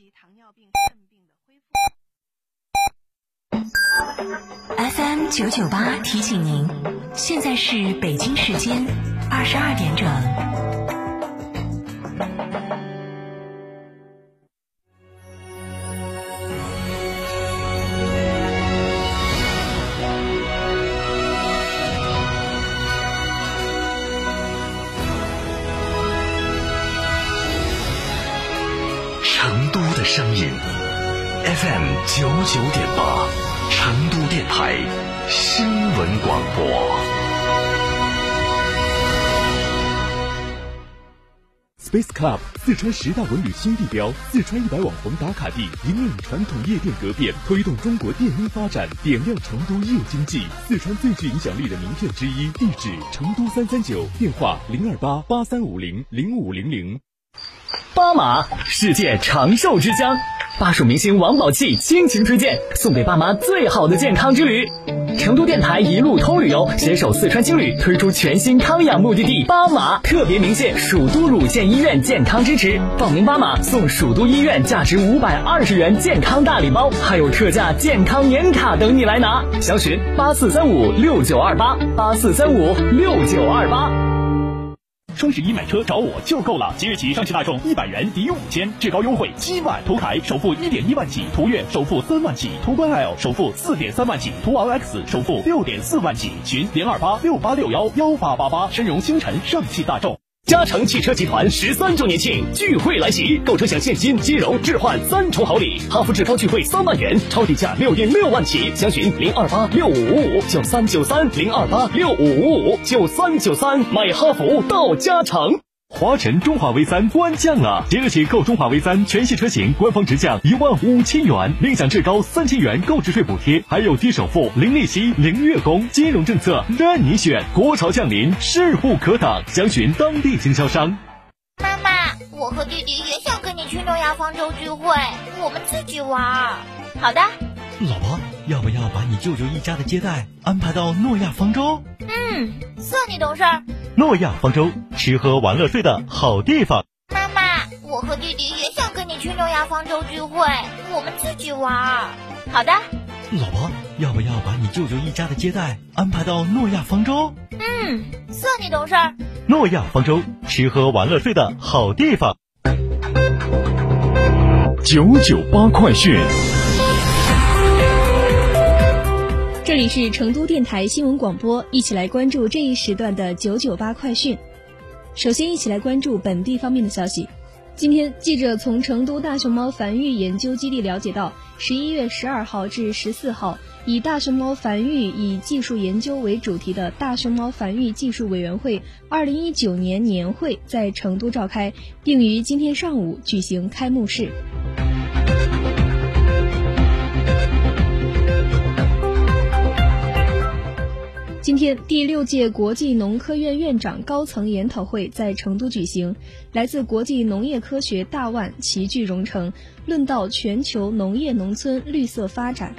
及糖尿病、肾病的恢复。FM 九九八提醒您，现在是北京时间二十二点整。成都的声音，FM 九九点八，成都电台新闻广播。Space Club 四川十大文旅新地标，四川一百网红打卡地，引领传统夜店革变，推动中国电音发展，点亮成都夜经济。四川最具影响力的名片之一，地址成都三三九，电话零二八八三五零零五零零。巴马，世界长寿之乡，巴蜀明星王宝器倾情推荐，送给爸妈最好的健康之旅。成都电台一路通旅游携手四川青旅推出全新康养目的地巴马，特别鸣谢蜀都乳腺医院健康支持，报名巴马送蜀都医院价值五百二十元健康大礼包，还有特价健康年卡等你来拿。详询八四三五六九二八八四三五六九二八。双十一买车找我就够了！即日起，上汽大众一百元抵五千，至高优惠七万。途凯首付一点一万起，途岳首付三万起，途观 L 首付四点三万起，途昂 X 首付六点四万起。询零二八六八六幺幺八八八。申融星辰上汽大众。嘉诚汽车集团十三周年庆聚会来袭，购车享现金、金融、置换三重好礼。哈弗志高聚会三万元，超低价六点六万起。详询零二八六五五五九三九三零二八六五五五九三九三。买哈弗到嘉诚。华晨中华 V 三官降了，即日起购中华 V 三全系车型官方直降一万五千元，另享至高三千元购置税补贴，还有低首付、零利息、零月供，金融政策任你选。国潮降临，势不可挡，详询当地经销商。妈妈，我和弟弟也想跟你去诺亚方舟聚会，我们自己玩。好的。老婆，要不要把你舅舅一家的接待安排到诺亚方舟？嗯，算你懂事。诺亚方舟，吃喝玩乐睡的好地方。妈妈，我和弟弟也想跟你去诺亚方舟聚会，我们自己玩。好的。老婆，要不要把你舅舅一家的接待安排到诺亚方舟？嗯，算你懂事。诺亚方舟，吃喝玩乐睡的好地方。九九八快讯。这里是成都电台新闻广播，一起来关注这一时段的九九八快讯。首先，一起来关注本地方面的消息。今天，记者从成都大熊猫繁育研究基地了解到，十一月十二号至十四号，以大熊猫繁育以技术研究为主题的大熊猫繁育技术委员会二零一九年年会在成都召开，并于今天上午举行开幕式。今天，第六届国际农科院院长高层研讨会在成都举行，来自国际农业科学大腕齐聚蓉城，论道全球农业农村绿色发展。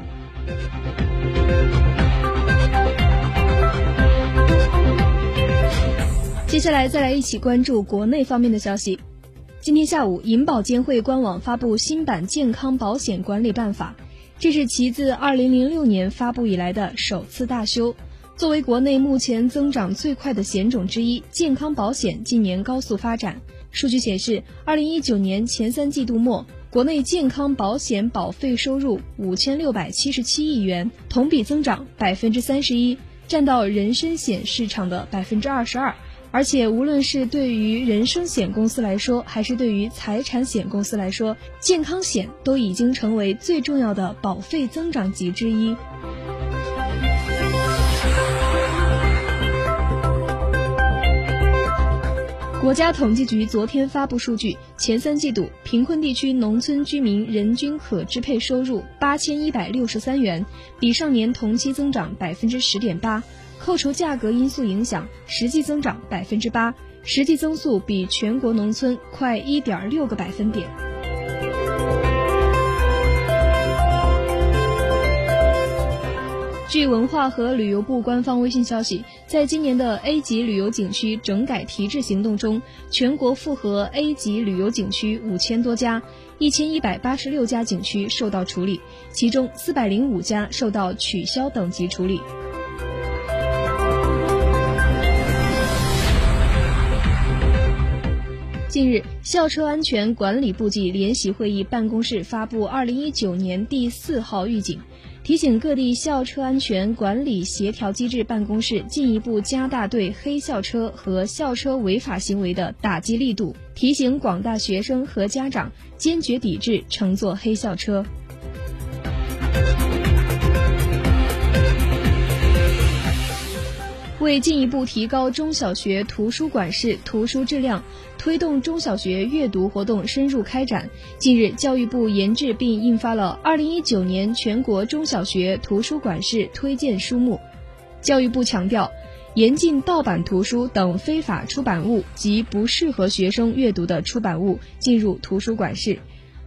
接下来，再来一起关注国内方面的消息。今天下午，银保监会官网发布新版健康保险管理办法，这是其自2006年发布以来的首次大修。作为国内目前增长最快的险种之一，健康保险近年高速发展。数据显示，二零一九年前三季度末，国内健康保险保费收入五千六百七十七亿元，同比增长百分之三十一，占到人身险市场的百分之二十二。而且，无论是对于人身险公司来说，还是对于财产险公司来说，健康险都已经成为最重要的保费增长极之一。国家统计局昨天发布数据，前三季度贫困地区农村居民人均可支配收入八千一百六十三元，比上年同期增长百分之十点八，扣除价格因素影响，实际增长百分之八，实际增速比全国农村快一点六个百分点。据文化和旅游部官方微信消息，在今年的 A 级旅游景区整改提质行动中，全国复核 A 级旅游景区五千多家，一千一百八十六家景区受到处理，其中四百零五家受到取消等级处理。近日，校车安全管理部际联席会议办公室发布二零一九年第四号预警，提醒各地校车安全管理协调机制办公室进一步加大对黑校车和校车违法行为的打击力度，提醒广大学生和家长坚决抵制乘坐黑校车。为进一步提高中小学图书馆式图书质量，推动中小学阅读活动深入开展，近日，教育部研制并印发了《二零一九年全国中小学图书馆式推荐书目》。教育部强调，严禁盗版图书等非法出版物及不适合学生阅读的出版物进入图书馆室，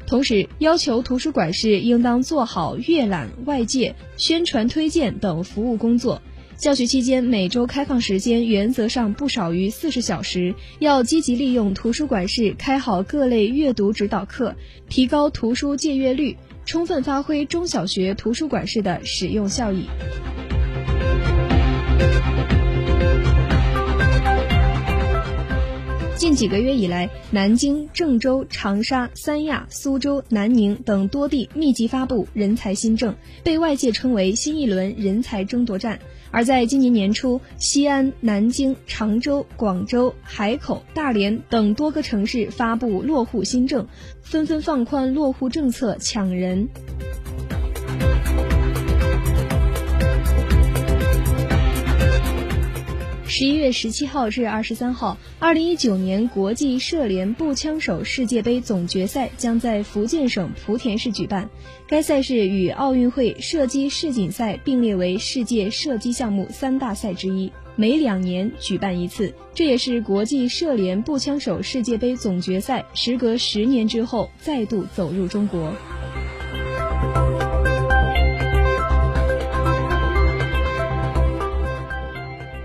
同时要求图书馆室应当做好阅览、外界宣传、推荐等服务工作。教学期间每周开放时间原则上不少于四十小时，要积极利用图书馆室开好各类阅读指导课，提高图书借阅率，充分发挥中小学图书馆室的使用效益。近几个月以来，南京、郑州、长沙、三亚、苏州、南宁等多地密集发布人才新政，被外界称为新一轮人才争夺战。而在今年年初，西安、南京、常州、广州、海口、大连等多个城市发布落户新政，纷纷放宽落户政策，抢人。十一月十七号至二十三号，二零一九年国际射联步枪手世界杯总决赛将在福建省莆田市举办。该赛事与奥运会射击世锦赛并列为世界射击项目三大赛之一，每两年举办一次。这也是国际射联步枪手世界杯总决赛时隔十年之后再度走入中国。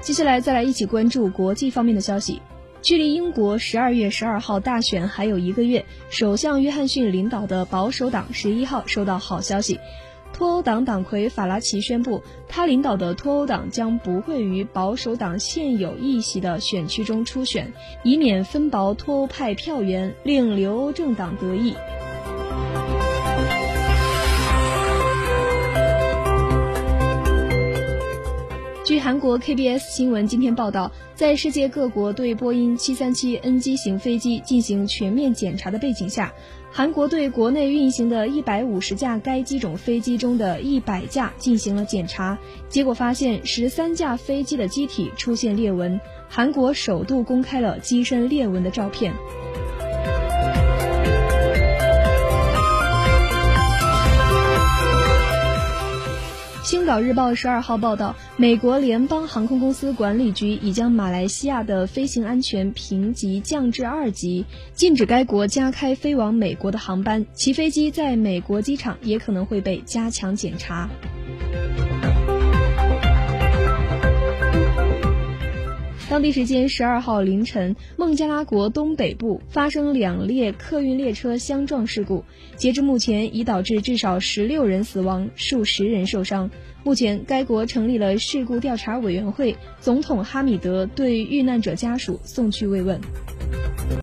接下来再来一起关注国际方面的消息。距离英国十二月十二号大选还有一个月，首相约翰逊领导的保守党十一号收到好消息，脱欧党党魁法拉奇宣布，他领导的脱欧党将不会于保守党现有议席的选区中初选，以免分薄脱欧派票源，令留欧政党得益。据韩国 KBS 新闻今天报道，在世界各国对波音737 NG 型飞机进行全面检查的背景下，韩国对国内运行的一百五十架该机种飞机中的一百架进行了检查，结果发现十三架飞机的机体出现裂纹，韩国首度公开了机身裂纹的照片。青岛日报十二号报道，美国联邦航空公司管理局已将马来西亚的飞行安全评级降至二级，禁止该国加开飞往美国的航班，其飞机在美国机场也可能会被加强检查。当地时间十二号凌晨，孟加拉国东北部发生两列客运列车相撞事故，截至目前已导致至少十六人死亡，数十人受伤。目前，该国成立了事故调查委员会，总统哈米德对遇难者家属送去慰问。